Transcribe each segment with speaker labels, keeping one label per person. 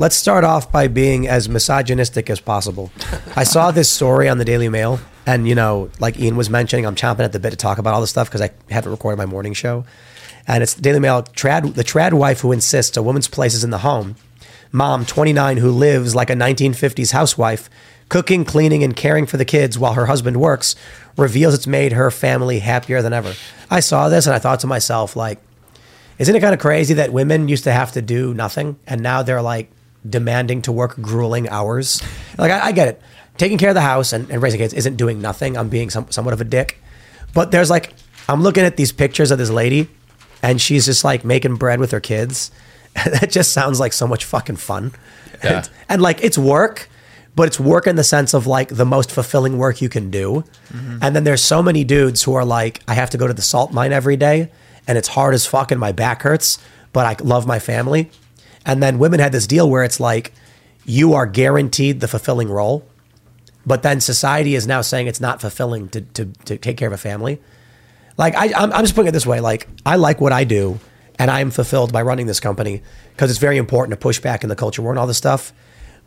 Speaker 1: Let's start off by being as misogynistic as possible. I saw this story on the Daily Mail, and you know, like Ian was mentioning, I'm chomping at the bit to talk about all this stuff because I haven't recorded my morning show. And it's the Daily Mail trad the trad wife who insists a woman's place is in the home. Mom, 29, who lives like a 1950s housewife, cooking, cleaning, and caring for the kids while her husband works, reveals it's made her family happier than ever. I saw this and I thought to myself, like, isn't it kind of crazy that women used to have to do nothing and now they're like demanding to work grueling hours? Like, I, I get it. Taking care of the house and, and raising kids isn't doing nothing. I'm being some, somewhat of a dick. But there's like, I'm looking at these pictures of this lady and she's just like making bread with her kids. that just sounds like so much fucking fun.
Speaker 2: Yeah.
Speaker 1: And, and, like, it's work. But it's work in the sense of like the most fulfilling work you can do. Mm-hmm. And then there's so many dudes who are like, I have to go to the salt mine every day and it's hard as fuck and my back hurts, but I love my family. And then women had this deal where it's like, you are guaranteed the fulfilling role, but then society is now saying it's not fulfilling to, to, to take care of a family. Like, I, I'm, I'm just putting it this way like, I like what I do and I'm fulfilled by running this company because it's very important to push back in the culture war and all this stuff.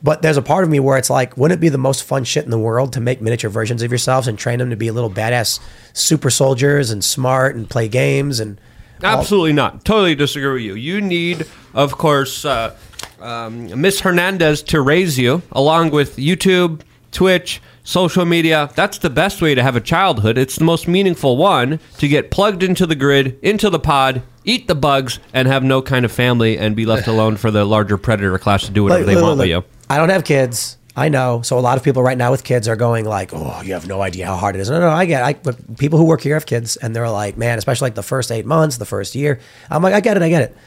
Speaker 1: But there's a part of me where it's like, wouldn't it be the most fun shit in the world to make miniature versions of yourselves and train them to be little badass super soldiers and smart and play games and
Speaker 2: Absolutely not. Totally disagree with you. You need, of course, uh, um, Miss Hernandez to raise you, along with YouTube, Twitch, social media. That's the best way to have a childhood. It's the most meaningful one to get plugged into the grid, into the pod, eat the bugs, and have no kind of family and be left alone for the larger predator class to do whatever
Speaker 1: Look,
Speaker 2: they
Speaker 1: look,
Speaker 2: want
Speaker 1: look,
Speaker 2: with you.
Speaker 1: I don't have kids. I know. So a lot of people right now with kids are going like, "Oh, you have no idea how hard it is." No, no, I get. It. I but people who work here have kids, and they're like, "Man, especially like the first eight months, the first year." I'm like, I get it, I get it.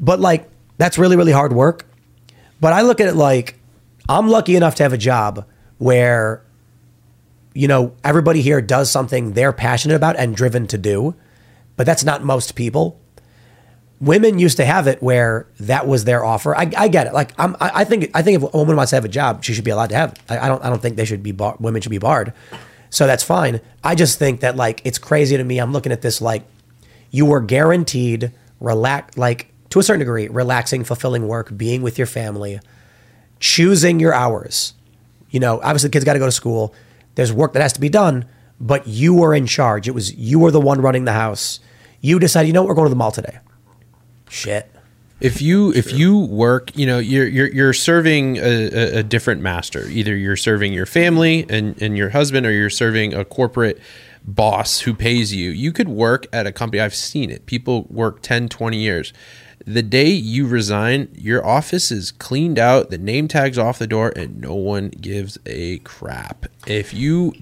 Speaker 1: But like, that's really, really hard work. But I look at it like, I'm lucky enough to have a job where, you know, everybody here does something they're passionate about and driven to do, but that's not most people women used to have it where that was their offer. I, I get it. Like I'm, I I think I think if a woman wants to have a job, she should be allowed to have it. I, I don't I don't think they should be bar- women should be barred. So that's fine. I just think that like it's crazy to me. I'm looking at this like you were guaranteed relax like to a certain degree relaxing, fulfilling work, being with your family, choosing your hours. You know, obviously the kids got to go to school. There's work that has to be done, but you were in charge. It was you were the one running the house. You decided, you know what, we're going to the mall today. Shit.
Speaker 3: If you if you work, you know, you're you're you're serving a, a, a different master. Either you're serving your family and, and your husband, or you're serving a corporate boss who pays you. You could work at a company. I've seen it. People work 10, 20 years. The day you resign, your office is cleaned out, the name tags off the door, and no one gives a crap. If you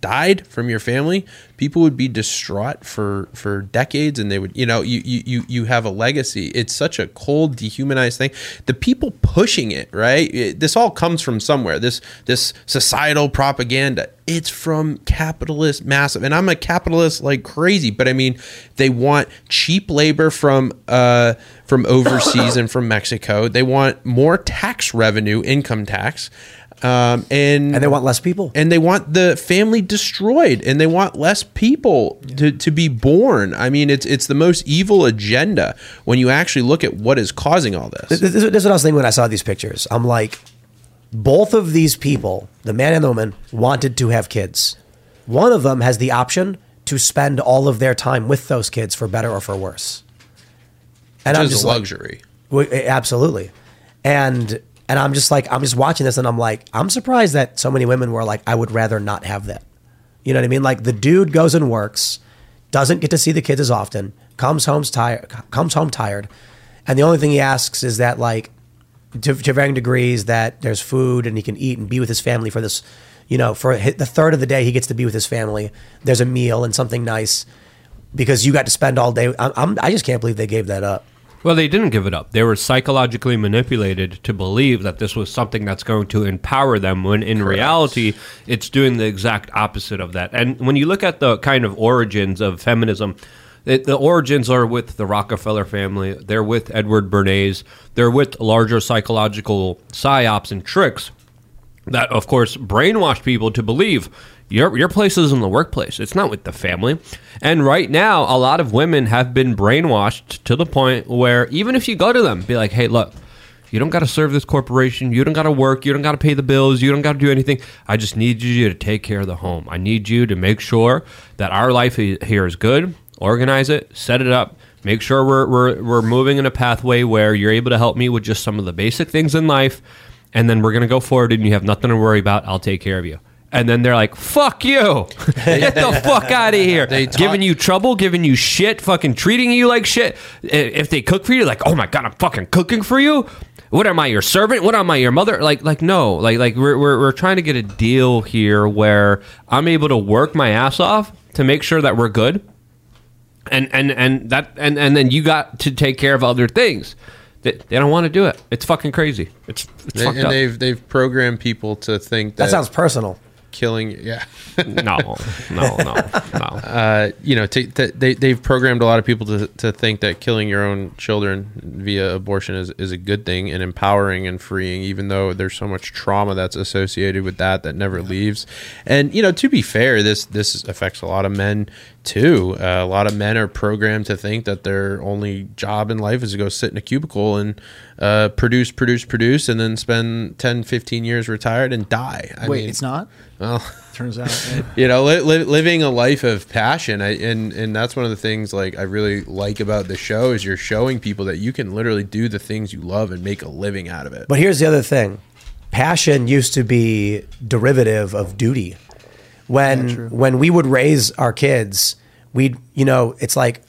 Speaker 3: died from your family, people would be distraught for for decades, and they would, you know, you you you have a legacy. It's such a cold, dehumanized thing. The people pushing it, right? It- this all comes from somewhere. This this societal propaganda. It's from capitalist massive, and I'm a capitalist like crazy. But I mean, they want cheap labor from uh from overseas and from Mexico. They want more tax revenue, income tax. Um, and
Speaker 1: And they want less people.
Speaker 3: and they want the family destroyed and they want less people to, to be born i mean it's it's the most evil agenda when you actually look at what is causing all this
Speaker 1: This, this is what I was thinking when I saw these pictures. I'm like, both of these people, the man and the woman, wanted to have kids. One of them has the option to spend all of their time with those kids for better or for worse. And
Speaker 3: Which
Speaker 1: I'm
Speaker 3: is
Speaker 1: just
Speaker 3: a
Speaker 1: like-
Speaker 3: luxury
Speaker 1: eh, absolutely. And And I'm just like, I'm just watching this and I'm like, I'm surprised that so many women were like, I would rather not have that. You know what I mean? Like the dude goes and works, doesn't get to see the kids as often, comes home tired, comes home tired, and the only thing he asks is that like, to, to varying degrees, that there's food and he can eat and be with his family for this, you know, for the third of the day he gets to be with his family. There's a meal and something nice because you got to spend all day. I'm, I'm I just can't believe they gave that up.
Speaker 2: Well, they didn't give it up. They were psychologically manipulated to believe that this was something that's going to empower them when in reality it's doing the exact opposite of that. And when you look at the kind of origins of feminism, it, the origins are with the Rockefeller family, they're with Edward Bernays, they're with larger psychological psyops and tricks that of course brainwash people to believe your your place is in the workplace. It's not with the family. And right now, a lot of women have been brainwashed to the point where even if you go to them, be like, "Hey, look, you don't got to serve this corporation. You don't got to work. You don't got to pay the bills. You don't got to do anything. I just need you to take care of the home. I need you to make sure that our life here is good. Organize it, set it up, make sure we're, we're, we're moving in a pathway where you're able to help me with just some of the basic things in life. And then we're going to go forward and you have nothing to worry about. I'll take care of you. And then they're like, fuck you. Get the fuck out of here.
Speaker 3: They talk-
Speaker 2: giving you trouble, giving you shit, fucking treating you like shit. If they cook for you, like, oh my God, I'm fucking cooking for you. What am I, your servant? What am I, your mother? Like, like no, like, like we're, we're, we're trying to get a deal here where I'm able to work my ass off to make sure that we're good and and and that and and then you got to take care of other things. They, they don't want to do it. It's fucking crazy. It's, it's
Speaker 3: They-
Speaker 2: fucked
Speaker 3: and
Speaker 2: up.
Speaker 3: they've they've programmed people to think that,
Speaker 1: That sounds personal.
Speaker 3: Killing yeah.
Speaker 2: No, no, no, no.
Speaker 3: uh, you know to, to, they, they've programmed a lot of people to, to think that killing your own children via abortion is, is a good thing and empowering and freeing even though there's so much trauma that's associated with that that never leaves. And you know to be fair this this affects a lot of men too uh, a lot of men are programmed to think that their only job in life is to go sit in a cubicle and uh, produce produce produce and then spend 10 15 years retired and die I
Speaker 4: Wait,
Speaker 3: mean,
Speaker 4: it's not.
Speaker 3: well
Speaker 4: Turns out. yeah.
Speaker 3: you know li- li- living a life of passion I, and and that's one of the things like i really like about the show is you're showing people that you can literally do the things you love and make a living out of it
Speaker 1: But here's the other thing: passion used to be derivative of duty. When when we would raise our kids, we'd you know it's like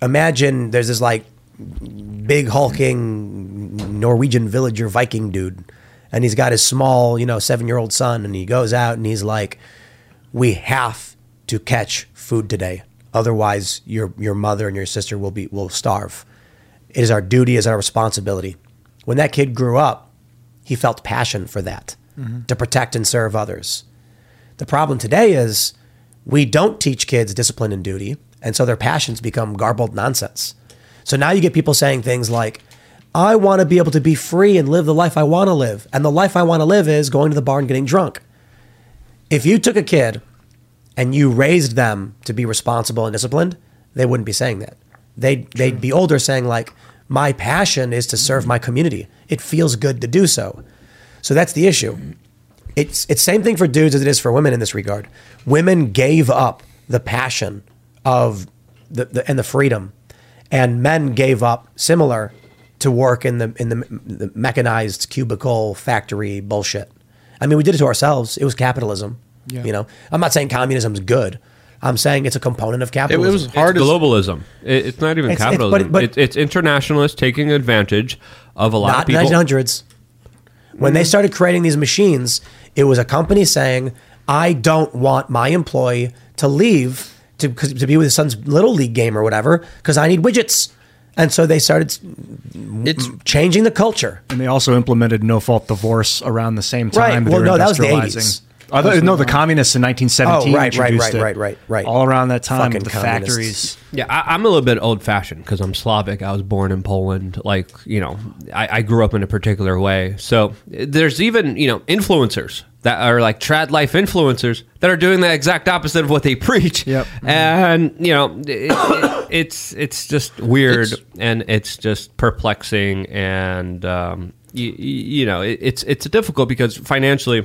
Speaker 1: imagine there's this like big hulking Norwegian villager Viking dude, and he's got his small you know seven year old son, and he goes out and he's like, we have to catch food today, otherwise your your mother and your sister will be will starve. It is our duty, it is our responsibility. When that kid grew up, he felt passion for that mm-hmm. to protect and serve others. The problem today is we don't teach kids discipline and duty, and so their passions become garbled nonsense. So now you get people saying things like, I want to be able to be free and live the life I want to live. And the life I want to live is going to the bar and getting drunk. If you took a kid and you raised them to be responsible and disciplined, they wouldn't be saying that. They'd, they'd be older saying, like, my passion is to serve my community. It feels good to do so. So that's the issue. It's it's same thing for dudes as it is for women in this regard. Women gave up the passion of the, the and the freedom, and men gave up similar to work in the in the, the mechanized cubicle factory bullshit. I mean, we did it to ourselves. It was capitalism. You know, I'm not saying communism is good. I'm saying it's a component of capitalism.
Speaker 3: it, was hard
Speaker 2: it's
Speaker 3: as
Speaker 2: globalism. It, it's not even
Speaker 1: It's- it's-
Speaker 2: capitalism.
Speaker 1: but- but-
Speaker 2: it's, it's internationalists taking advantage of a lot
Speaker 1: not
Speaker 2: of people.
Speaker 1: 1900s. When they mm-hmm. started creating these machines, it was a company saying, "I don't want my employee to leave to 'cause- to be with his son's little league game or whatever because I need widgets." And so they started
Speaker 3: it's
Speaker 1: changing the culture.
Speaker 4: And they also implemented no fault divorce around the same time.
Speaker 1: Right.
Speaker 4: time.
Speaker 1: Well, no, that was the
Speaker 4: industrializing.
Speaker 1: 80s.
Speaker 4: I thought- no, the communists in 1917
Speaker 1: Oh, right, right,
Speaker 4: introduced
Speaker 1: right,
Speaker 4: it.
Speaker 1: right, right, right.
Speaker 4: All around that time,
Speaker 1: Fucking
Speaker 4: the
Speaker 1: communists.
Speaker 4: factories.
Speaker 2: Yeah, I, I'm a little bit old fashioned because I'm Slavic. I was born in Poland. Like, you know, I, I grew up in a particular way. So there's even, you know, influencers that are like trad life influencers that are doing the exact opposite of what they preach.
Speaker 4: Yep.
Speaker 2: And, you know, it, it, it's it's just weird
Speaker 3: It's-
Speaker 2: and it's just perplexing. And, um, you, you know, it, it's, it's difficult because financially,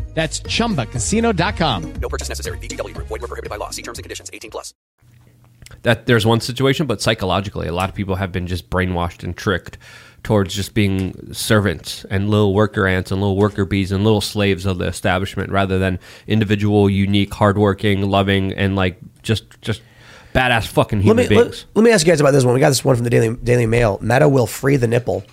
Speaker 5: That's chumbacasino.com.
Speaker 6: No purchase necessary. VGW Group. Void were prohibited by law. See terms and conditions. 18 plus.
Speaker 2: that there's one situation, but psychologically, a lot of people have been just brainwashed and tricked towards just being servants and little worker ants and little worker bees and little slaves of the establishment, rather than individual, unique, hardworking, loving, and like just just badass fucking
Speaker 1: Let
Speaker 2: human
Speaker 1: me
Speaker 2: beings.
Speaker 1: let, let me ask you guys about this one. We got this one from the Daily Daily Mail. Meta will free the nipple.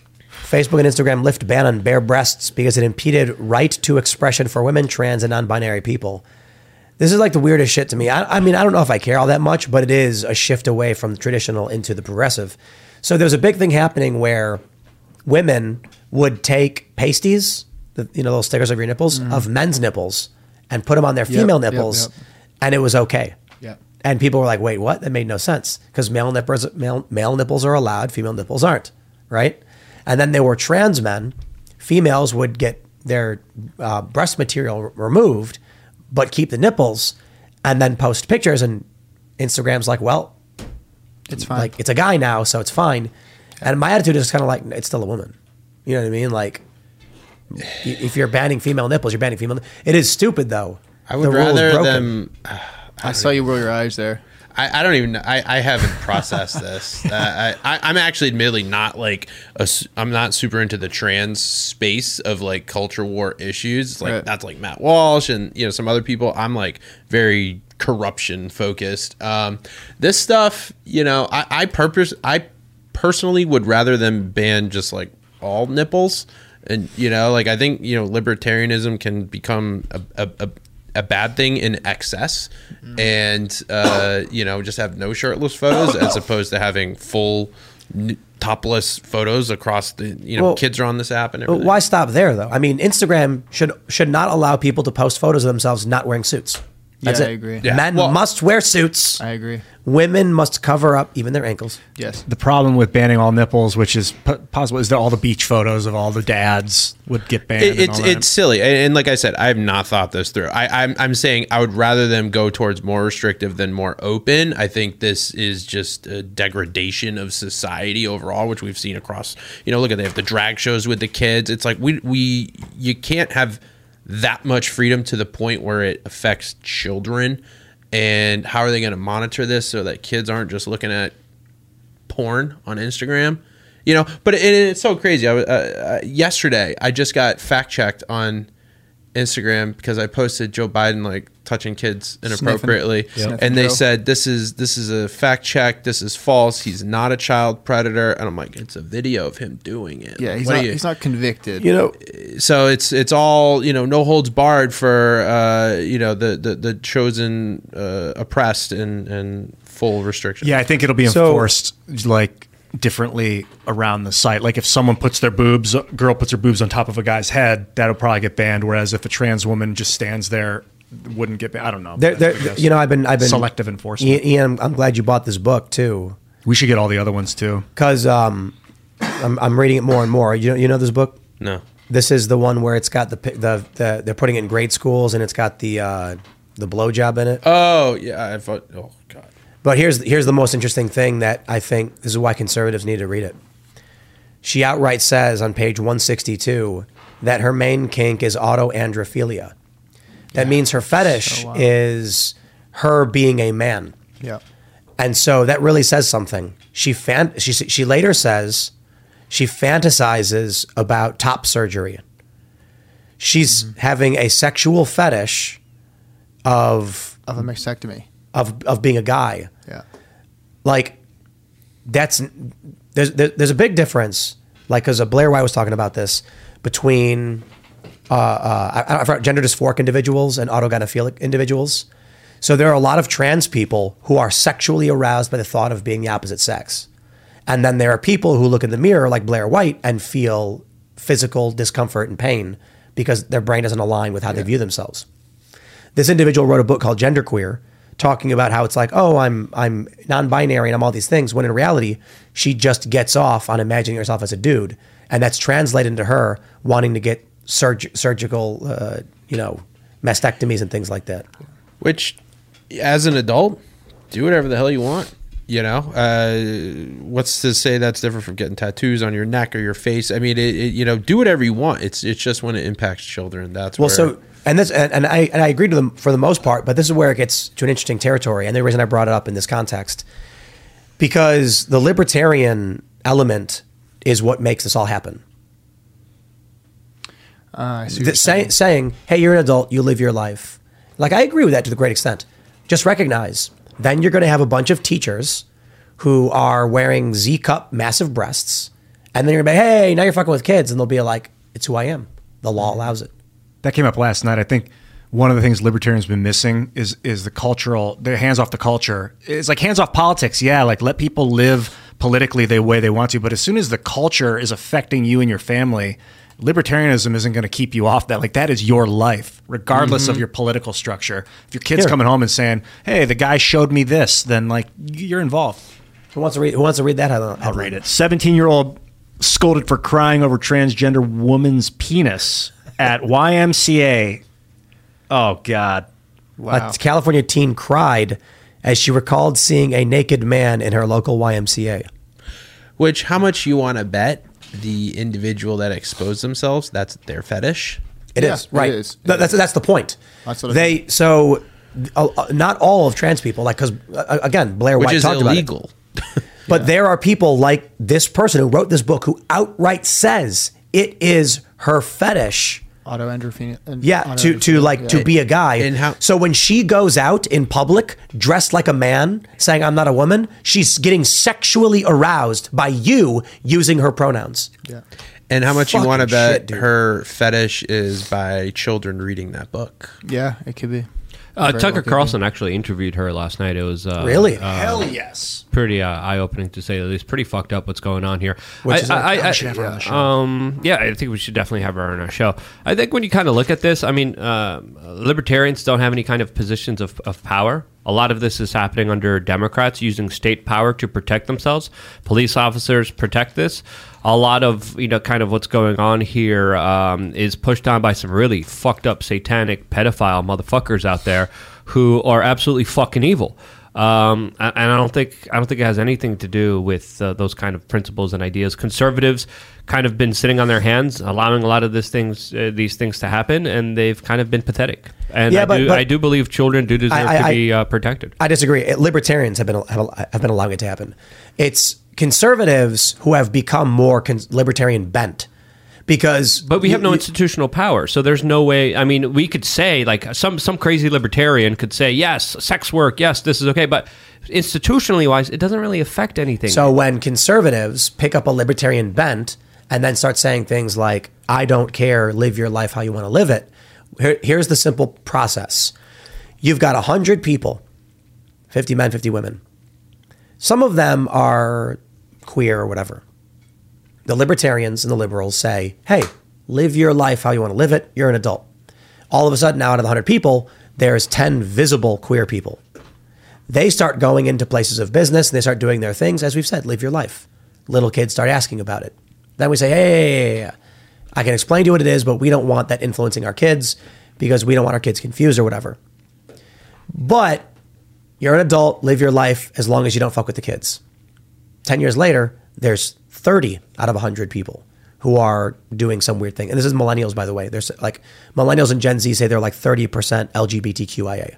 Speaker 1: Facebook and Instagram lift ban on bare breasts because it impeded right to expression for women, trans, and non-binary people. This is like the weirdest shit to me. I, I mean, I don't know if I care all that much, but it is a shift away from the traditional into the progressive. So there's a big thing happening where women would take pasties, the, you know, those stickers of your nipples, mm-hmm. of men's nipples, and put them on their.
Speaker 7: Yep,
Speaker 1: female
Speaker 7: yep,
Speaker 1: nipples,
Speaker 7: yep.
Speaker 1: and it was okay.
Speaker 7: Yeah.
Speaker 1: And people were like, "Wait, what?" That made no sense because male nipples, male, male nipples are allowed, female nipples aren't, right? And then there were trans men. Females would get their uh, breast material r- removed, but keep the nipples, and then post pictures. And Instagram's like, "Well,
Speaker 7: It's fine.
Speaker 1: like it's a guy now, so it's fine." And my attitude is kind of like, "It's still a woman." You know what I mean? Like, if you're banning female nipples, you're banning female. It is stupid though.
Speaker 3: I would
Speaker 1: The
Speaker 3: rather
Speaker 1: broken.
Speaker 3: them.
Speaker 7: I saw you roll your eyes there.
Speaker 3: I, I don't even. I, I haven't processed this. Uh, I, I I'm actually admittedly not like a. I'm not super into the trans space of like culture war issues. Like
Speaker 7: Right.
Speaker 3: that's like Matt Walsh and you know some other people. I'm like very corruption focused. Um, this stuff, you know, I, I purpose. I personally would rather them ban just like all nipples. And you know, like I think you know, libertarianism can become a, a, a a bad thing in excess and uh, you know just have no shirtless photos as opposed to having full n- topless photos across the you know
Speaker 1: Well-
Speaker 3: kids are on this app and everything.
Speaker 1: why stop there though? I mean, Instagram should should not allow people to post photos of themselves not wearing suits. That's
Speaker 7: Yeah,
Speaker 1: it.
Speaker 7: I agree.
Speaker 3: Yeah.
Speaker 1: Men
Speaker 3: Well-
Speaker 1: must wear suits.
Speaker 7: I agree.
Speaker 1: Women must cover up even their ankles.
Speaker 7: Yes.
Speaker 4: The problem with banning all nipples, which is p- possible, is that all the beach photos of all the dads would get banned.
Speaker 3: It, it's it's silly, and, and like I said, I have not thought this through. I, I'm I'm saying I would rather them go towards more restrictive than more open. I think this is just a degradation of society overall, which we've seen across. You know, look at they have the drag shows with the kids. It's like we we you can't have that much freedom to the point where it affects children. And how are they going to monitor this so that kids aren't just looking at porn on Instagram. You know, but it, it's so crazy. I uh, uh, yesterday. I just got fact checked on Instagram because I posted Joe Biden like touching kids inappropriately,
Speaker 7: Sniffing. Sniffing
Speaker 3: and they said this is this is a fact check. This is false. He's not a child predator. And I'm like, it's a video of him doing it.
Speaker 7: Yeah, he's
Speaker 3: what
Speaker 7: not,
Speaker 3: you-
Speaker 7: he's not convicted.
Speaker 1: You know,
Speaker 3: so it's it's all you know no holds barred for uh you know the the, the chosen uh, oppressed and and full restriction
Speaker 4: Yeah, I think it'll be
Speaker 1: So-
Speaker 4: enforced like differently around the site. Like if someone puts their boobs, a girl puts her boobs on top of a guy's head, that'll probably get banned. Whereas if a trans woman just stands there, wouldn't get banned. I don't know.
Speaker 1: there, there,
Speaker 4: guess.
Speaker 1: you know, I've been I've been
Speaker 4: selective enforcement.
Speaker 1: Ian, I'm, I'm glad you bought this book too,
Speaker 4: we should get all the other ones too.
Speaker 1: because um, I'm, I'm reading it more and more. You know, you know this book.
Speaker 3: no
Speaker 1: This is the one where it's got the the, the they're putting it in grade schools and it's got the uh, the blowjob in it.
Speaker 3: oh yeah I thought oh god
Speaker 1: But here's here's the most interesting thing that I think this is why conservatives need to read it. She outright says on page 162 that her main kink is autoandrophilia. That means her fetish
Speaker 7: So, wow.
Speaker 1: is her being a man.
Speaker 7: yeah.
Speaker 1: And so that really says something. She fan she she later says she fantasizes about top surgery. She's
Speaker 7: Mm-hmm.
Speaker 1: having a sexual fetish of
Speaker 7: Of a mastectomy.
Speaker 1: of of being a guy
Speaker 7: Yeah.
Speaker 1: Like that's there's there's a big difference Like, because Blair White was talking about this between uh, uh, I, I forgot, gender dysphoric individuals and autogynephilic individuals. So there are a lot of trans people who are sexually aroused by the thought of being the opposite sex. And then there are people who look in the mirror like Blair White and feel physical discomfort and pain because their brain doesn't align with how they view themselves. This individual wrote a book called Genderqueer, talking about how it's like, oh, I'm I'm non-binary and I'm all these things. When in reality, she just gets off on imagining herself as a dude, and that's translated into her wanting to get surg- surgical, uh, you know, mastectomies and things like that.
Speaker 3: Which, as an adult, do whatever the hell you want. You know, uh, what's to say that's different from getting tattoos on your neck or your face? I mean, it, it, you know, do whatever you want. It's it's just when it impacts children. That's
Speaker 1: Well,
Speaker 3: where,
Speaker 1: so and this and, and I and I agreed with them for the most part, but this is where it gets to an interesting territory, and the reason I brought it up in this context because the libertarian element is what makes this all happen.
Speaker 7: Uh, I see what
Speaker 1: Th-
Speaker 7: you're
Speaker 1: say,
Speaker 7: saying.
Speaker 1: saying, "Hey, you're an adult. You live your life." Like I agree with that to the great extent. Just recognize. Then you're going to have a bunch of teachers who are wearing Z cup massive breasts, and then you're going to be, "Hey, now you're fucking with kids," and they'll be like, "It's who I am. The law allows it."
Speaker 4: That came up last night. I think one of the things libertarians have been missing is is the cultural. Their hands off the culture. It's like hands off politics. Yeah, like let people live politically the way they want to. But as soon as the culture is affecting you and your family, libertarianism isn't going to keep you off that. Like that is your life, regardless of
Speaker 1: Mhm.
Speaker 4: your political structure. If your kid's
Speaker 1: Here.
Speaker 4: coming home and saying, "Hey, the guy showed me this," then like you're involved.
Speaker 1: Who wants to read? Who wants to read that? headline?
Speaker 4: I'll read it. 17 year old scolded for crying over transgender woman's penis at YMCA. Oh, God.
Speaker 1: A California teen cried as she recalled seeing a naked man in her local YMCA.
Speaker 3: which how much you want to bet the individual that exposed themselves? That's their fetish.
Speaker 1: It is right. Th- that's that's the point.
Speaker 7: That's what
Speaker 1: they so uh, uh, not all of trans people like because uh, again Blair
Speaker 3: Which
Speaker 1: White
Speaker 3: is
Speaker 1: talked
Speaker 3: illegal.
Speaker 1: about it. but there are people like this person who wrote this book who outright says it is her fetish.
Speaker 7: Autoandrophilia.
Speaker 1: Uh, yeah, to to like to be a guy.
Speaker 3: And how-
Speaker 1: so when she goes out in public dressed like a man, saying I'm not a woman, she's getting sexually aroused by you using her pronouns.
Speaker 7: Yeah.
Speaker 3: And how much you want to bet
Speaker 1: shit,
Speaker 3: her fetish is by children reading that book?
Speaker 7: Yeah, it could be.
Speaker 2: Uh, Tucker
Speaker 7: well could
Speaker 2: Carlson actually interviewed her last night. It was uh,
Speaker 1: Really?
Speaker 2: uh,
Speaker 4: Hell yes.
Speaker 2: pretty uh, eye opening to say the least. Pretty fucked up what's going on here.
Speaker 1: Which is
Speaker 2: I,
Speaker 1: like,
Speaker 2: I,
Speaker 4: we should have her on the show.
Speaker 2: Um, yeah, I think we should definitely have her on our show. I think when you kind of look at this, I mean, uh, libertarians don't have any kind of positions of, of power. A lot of this is happening under Democrats using state power to protect themselves. Police officers protect this. A lot of you know, kind of what's going on here um, is pushed on by some really fucked up satanic pedophile motherfuckers out there who are absolutely fucking evil. Um, and I don't think I don't think it has anything to do with uh, those kind of principles and ideas. Conservatives kind of been sitting on their hands, allowing a lot of this things, uh, these things to happen, and they've kind of been pathetic. And
Speaker 1: Yeah,
Speaker 2: I,
Speaker 1: but-
Speaker 2: do,
Speaker 1: but-
Speaker 2: I do believe children do deserve
Speaker 1: I-
Speaker 2: to be uh, protected.
Speaker 1: I disagree. Libertarians have been have, have been allowing it to happen. It's conservatives who have become more con- libertarian bent because.
Speaker 2: But we have no institutional power, so there's no way. I mean, we could say like some some crazy libertarian could say yes, sex work, yes, this is okay, but institutionally wise, it doesn't really affect anything.
Speaker 1: So when conservatives pick up a libertarian bent and then start saying things like "I don't care, live your life how you want to live it," here, here's the simple process: you've got hundred people, fifty men, fifty women. Some of them are queer or whatever. The libertarians and the liberals say, "Hey, live your life how you want to live it. You're an adult." All of a sudden, out of the hundred people, there's ten visible queer people they start going into places of business and they start doing their things. As we've said, live your life. Little kids start asking about it. Then we say, hey, I can explain to you what it is, but we don't want that influencing our kids because we don't want our kids confused or whatever. But you're an adult, live your life as long as you don't fuck with the kids. 10 years later, there's 30 out of 100 people who are doing some weird thing. And this is millennials, by the way. There's like millennials and Gen Z say they're like 30% LGBTQIA.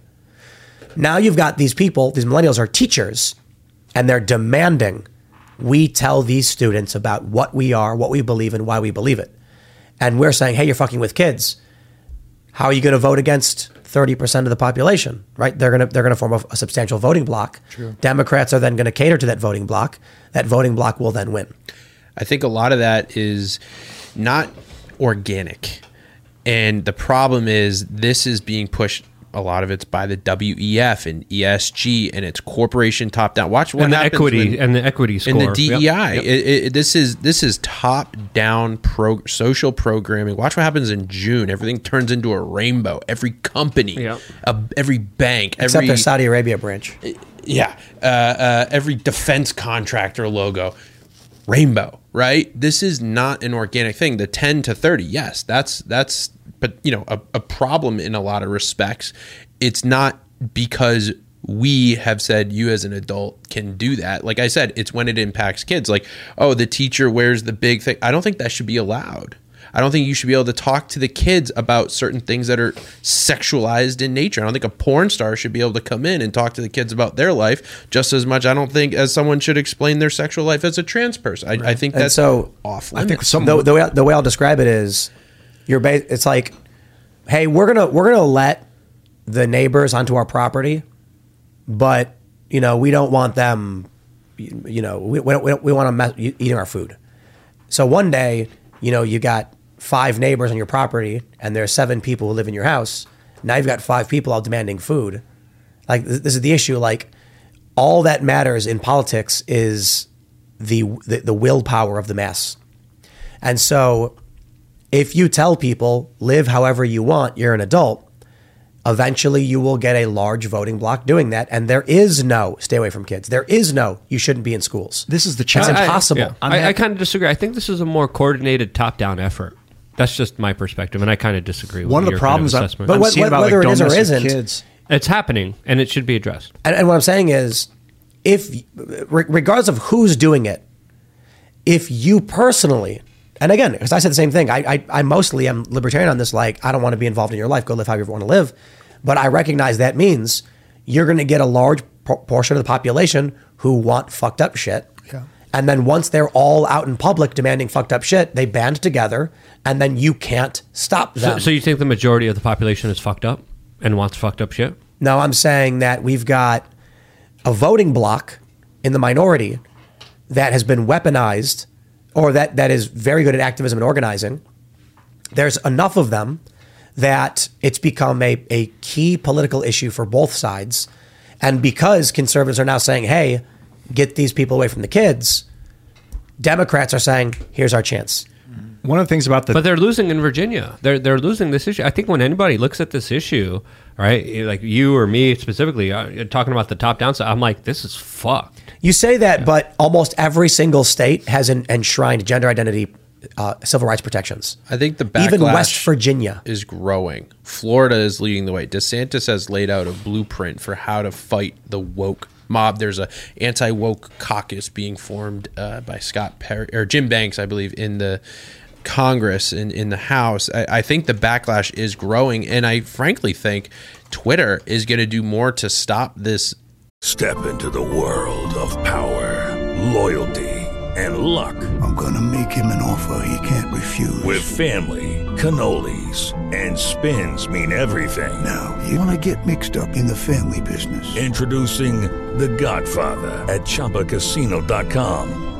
Speaker 1: Now you've got these people, these millennials are teachers, and they're demanding we tell these students about what we are, what we believe, and why we believe it. And we're saying, hey, you're fucking with kids. How are you going to vote against 30% of the population, right? They're going to they're going to form a, a substantial voting block.
Speaker 7: True.
Speaker 1: Democrats are then going to cater to that voting block. That voting block will then win.
Speaker 3: I think a lot of that is not organic. And the problem is this is being pushed a lot of it's by the WEF and ESG and it's corporation top down. Watch what
Speaker 2: And the
Speaker 3: happens
Speaker 2: equity-
Speaker 3: when-
Speaker 2: and the equity
Speaker 3: and the. DEI.
Speaker 2: Yep. Yep.
Speaker 3: It- it- this is this is top down pro social programming. Watch what happens in June. Everything turns into a rainbow. Every company,
Speaker 2: Yep.
Speaker 3: a, every bank,
Speaker 1: Except
Speaker 3: every
Speaker 1: their Saudi Arabia branch.
Speaker 3: yeah, uh, uh, every defense contractor logo, rainbow, right? This is not an organic thing. The ten to thirty, yes, that's that's, but you know, a, a problem in a lot of respects. It's not because we have said you as an adult can do that. Like I said, it's when it impacts kids. Like, oh, the teacher wears the big thing. I don't think that should be allowed. I don't think you should be able to talk to the kids about certain things that are sexualized in nature. I don't think a porn star should be able to come in and talk to the kids about their life just as much. I don't think as someone should explain their sexual life as a trans person. I, I think
Speaker 1: And
Speaker 3: that's
Speaker 1: so
Speaker 3: awful.
Speaker 4: I think some
Speaker 1: the, the way the way I'll describe it is, you're ba- it's like, hey, we're gonna we're gonna let the neighbors onto our property, but you know we don't want them, you you know we we, don't, we, want them eating our food. So one day, you know, you got five neighbors on your property, and there's seven people who live in your house. Now you've got five people all demanding food. Like this, this is the issue. Like all that matters in politics is the, the the willpower of the mass. And so if you tell people live however you want, you're an adult, eventually you will get a large voting block doing that. And there is no stay away from kids. There is no you shouldn't be in schools.
Speaker 4: This is the challenge.
Speaker 1: It's
Speaker 4: challenge.
Speaker 1: impossible.
Speaker 2: yeah. I, I kind of disagree. I think this is a more coordinated top-down effort. That's just my perspective, and I kind of disagree. with
Speaker 4: One of the
Speaker 2: your
Speaker 4: problems
Speaker 2: kind
Speaker 4: I'm-
Speaker 2: of assessment.
Speaker 1: But
Speaker 4: I'm
Speaker 1: what- what-
Speaker 4: about
Speaker 1: whether it
Speaker 4: don't
Speaker 1: is or isn't,
Speaker 4: kids.
Speaker 2: it's happening, and it should be addressed.
Speaker 1: And, and what I'm saying is, if regardless of who's doing it, if you personally, and again, because I said the same thing, I, I I mostly am libertarian on this. Like, I don't want to be involved in your life. Go live how you want to live, but I recognize that means you're going to get a large por- portion of the population who want fucked up shit.
Speaker 4: Yeah.
Speaker 1: And then once they're all out in public demanding fucked up shit, they band together, and then you can't stop
Speaker 2: So,
Speaker 1: them.
Speaker 2: so you think the majority of the population is fucked up and wants fucked up shit?
Speaker 1: No, I'm saying that we've got a voting block in the minority that has been weaponized or that, that is very good at activism and organizing. There's enough of them that it's become a, a key political issue for both sides. And because conservatives are now saying, hey, get these people away from the kids, Democrats are saying, here's our chance.
Speaker 4: One of the things about the
Speaker 2: But they're losing in Virginia. They're they're losing this issue. I think when anybody looks at this issue, right, like you or me specifically, uh, talking about the top down side, I'm like, this is fucked.
Speaker 1: You say that, but almost every single state has en- enshrined gender identity uh, civil rights protections.
Speaker 3: I think the backlash
Speaker 1: Even West Virginia.
Speaker 3: is growing. Florida is leading the way. DeSantis has laid out a blueprint for how to fight the woke mob. There's a anti woke caucus being formed uh, by Scott Perry or Jim Banks, I believe, in the Congress and in the House. I, I think the backlash is growing, and I frankly think Twitter is going to do more to stop this.
Speaker 8: Step into the world of power, loyalty, and luck.
Speaker 9: I'm gonna make him an offer he can't refuse.
Speaker 8: With family, cannolis, and spins mean everything.
Speaker 9: Now, you wanna get mixed up in the family business.
Speaker 8: Introducing The Godfather at ChumbaCasino.com.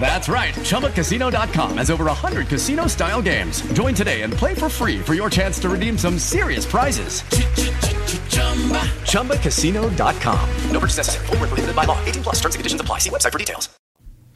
Speaker 10: That's right. ChumbaCasino.com has over 100 casino style games. Join today and play for free for your chance to redeem some serious prizes. ChumbaCasino.com.
Speaker 6: No purchase necessary. Where prohibited by law. 18 plus. Terms and conditions apply. See website for details.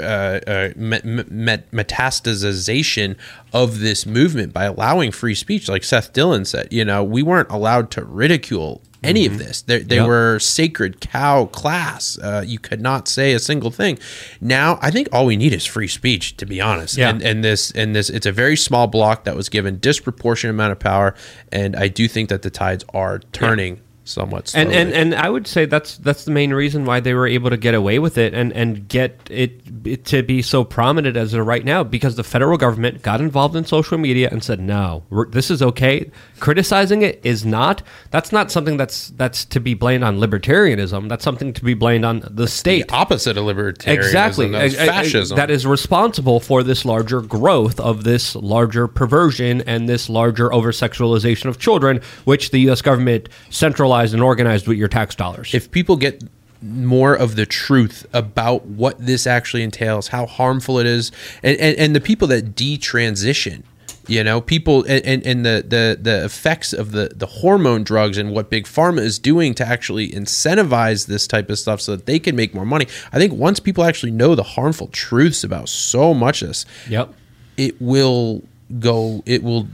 Speaker 3: uh, uh, met, met, metastasization of this movement by allowing free speech, like Seth Dillon said. You know, we weren't allowed to ridicule any of this. They, they
Speaker 2: Yep.
Speaker 3: were sacred cow class. Uh, you could not say a single thing. Now, I think all we need is free speech, to be honest.
Speaker 2: Yeah.
Speaker 3: And, and this and this, it's a very small block that was given disproportionate amount of power, and I do think that the tides are turning. Somewhat.
Speaker 2: and
Speaker 3: slowly.
Speaker 2: and and I would say that's that's the main reason why they were able to get away with it and and get it, it to be so prominent as it right now because the federal government got involved in social media and said no this is okay criticizing it is not that's not something that's that's to be blamed on libertarianism that's something to be blamed on the state the
Speaker 3: opposite of libertarianism.
Speaker 2: exactly
Speaker 3: that's fascism.
Speaker 2: that is responsible for this larger growth of this larger perversion and this larger over sexualization of children which the US government centralized and organized with your tax dollars
Speaker 3: if people get more of the truth about what this actually entails, how harmful it is, and, and, and the people that detransition, you know, people and, and, and the, the, the effects of the, the hormone drugs and what big pharma is doing to actually incentivize this type of stuff so that they can make more money. I think once people actually know the harmful truths about so much of this,
Speaker 2: yep.
Speaker 3: it will go, it will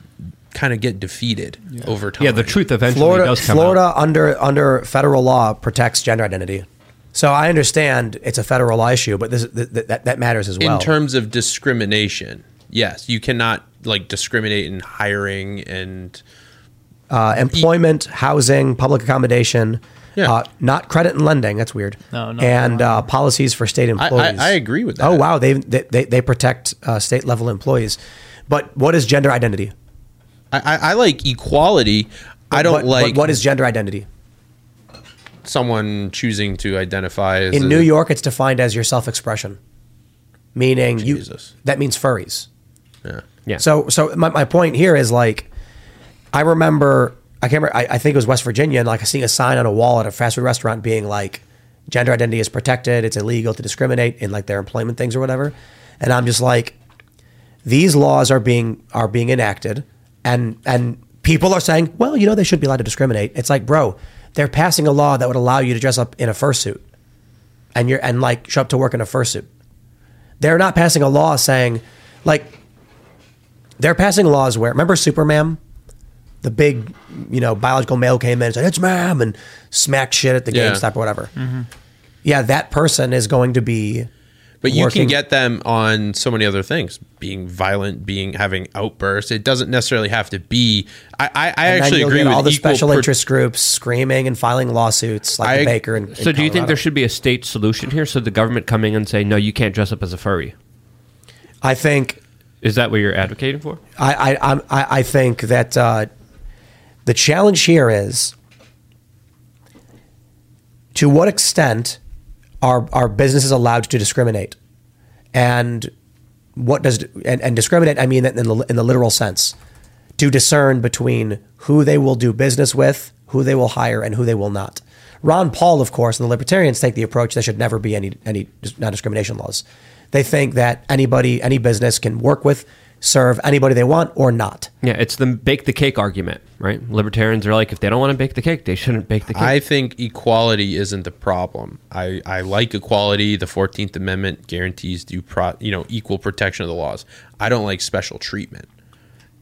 Speaker 3: kind of get defeated over time.
Speaker 2: Yeah, the truth eventually
Speaker 1: Florida,
Speaker 2: does come
Speaker 1: Florida
Speaker 2: out.
Speaker 1: under under federal law protects gender identity. So I understand it's a federal law issue, but this th- th- that that matters as well.
Speaker 3: in terms of discrimination yes you cannot like discriminate in hiring and
Speaker 1: uh, employment, housing, public accommodation, uh, not credit and lending. That's weird.
Speaker 7: No, no,
Speaker 1: and uh, policies for state
Speaker 3: I-
Speaker 1: employees.
Speaker 3: I agree with that.
Speaker 1: Oh wow, they they they, they protect uh, state level employees. But what is gender identity?
Speaker 3: I, I, I like equality i don't
Speaker 1: But- but
Speaker 3: like
Speaker 1: what is gender identity?
Speaker 3: someone choosing to identify as
Speaker 1: In
Speaker 3: a-
Speaker 1: New York, it's defined as your self-expression, meaning you. That means furries.
Speaker 3: Yeah.
Speaker 2: Yeah.
Speaker 1: So, so my, my point here is like, I remember, I can't remember, I, I think it was West Virginia, and like seeing a sign on a wall at a fast food restaurant being like, gender identity is protected. It's illegal to discriminate in like their employment things or whatever. And I'm just like, these laws are being are being enacted, and and people are saying, well, you know, they shouldn't be allowed to discriminate. It's like, bro, they're passing a law that would allow you to dress up in a fursuit, and you're and like show up to work in a fursuit. They're not passing a law saying, like, they're passing laws where remember Superman, the big, you know, biological male came in and said it's ma'am and smacked shit at the
Speaker 3: Yeah.
Speaker 1: GameStop or whatever. Mm-hmm. Yeah, that person is going to be.
Speaker 3: But you
Speaker 1: working-
Speaker 3: can get them on so many other things being violent being having outbursts it doesn't necessarily have to be i i, I actually agree with
Speaker 1: all the special
Speaker 3: pro-
Speaker 1: interest groups screaming and filing lawsuits like the Baker. And
Speaker 2: So do you think there should be a state solution here? So the government coming and say, no, you can't dress up as a furry.
Speaker 1: I think
Speaker 2: Is that what you're advocating for?
Speaker 1: I I I'm- I, I think that uh, the challenge here is to what extent are are businesses allowed to discriminate, and what does and, and discriminate? I mean that in the in the literal sense, to discern between who they will do business with, who they will hire, and who they will not. Ron Paul, of course, and the libertarians take the approach there should never be any any non discrimination laws. They think that anybody, any business can work with, serve anybody they want or not.
Speaker 2: Yeah, it's the bake the cake argument, right? Libertarians are like, if they don't want to bake the cake, they shouldn't bake the cake.
Speaker 3: I think equality isn't the problem. I, I like equality. The Fourteenth Amendment guarantees due pro, you know equal protection of the laws. I don't like special treatment,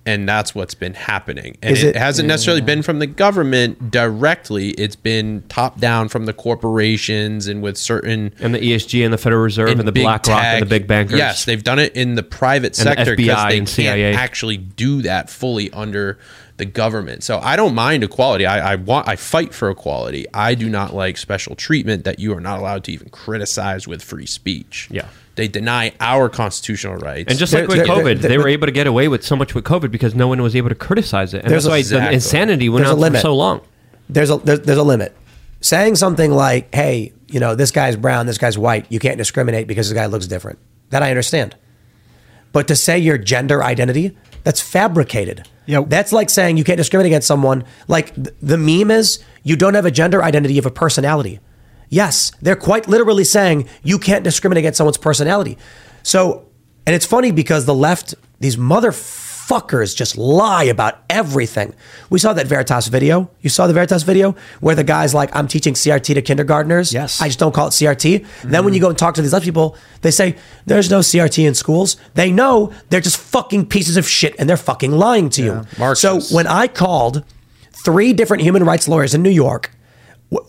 Speaker 3: and that's what's been happening. And it,
Speaker 1: it-
Speaker 3: hasn't necessarily been from the government directly. It's been top down from the corporations and with certain
Speaker 2: and the ESG and the Federal Reserve and, the
Speaker 3: big
Speaker 2: BlackRock and the big bankers.
Speaker 3: Yes, they've done it in the private sector
Speaker 2: FBI
Speaker 3: because they can't
Speaker 2: CIA.
Speaker 3: actually do that fully under the government. So I don't mind equality. I, I want I fight for equality. I do not like special treatment that you are not allowed to even criticize with free speech.
Speaker 2: Yeah.
Speaker 3: They deny our constitutional rights.
Speaker 2: And just like with COVID, they were able to get away with so much with COVID because no one was able to criticize it. And
Speaker 1: There's
Speaker 2: that's why
Speaker 1: Exactly.
Speaker 2: the insanity went
Speaker 1: There's a
Speaker 2: on for so long.
Speaker 1: There's a there's, there's a limit. Saying something like, "Hey, you know, this guy's brown, this guy's white. You can't discriminate because this guy looks different." That I understand. But to say your gender identity, that's fabricated. Yeah. That's like saying you can't discriminate against someone. Like th- the meme is, you don't have a gender identity, you have a personality. Yes, they're quite literally saying you can't discriminate against someone's personality. So, and it's funny because the left, these motherfuckers just lie about everything. We saw that Veritas video. You saw the Veritas video where the guy's like, I'm teaching CRT to kindergartners. Yes. I just don't call it CRT. Then when you go and talk to these left people, they say, there's no CRT in schools. They know they're just fucking pieces of shit and they're fucking lying to you. So when I called three different human rights lawyers in New York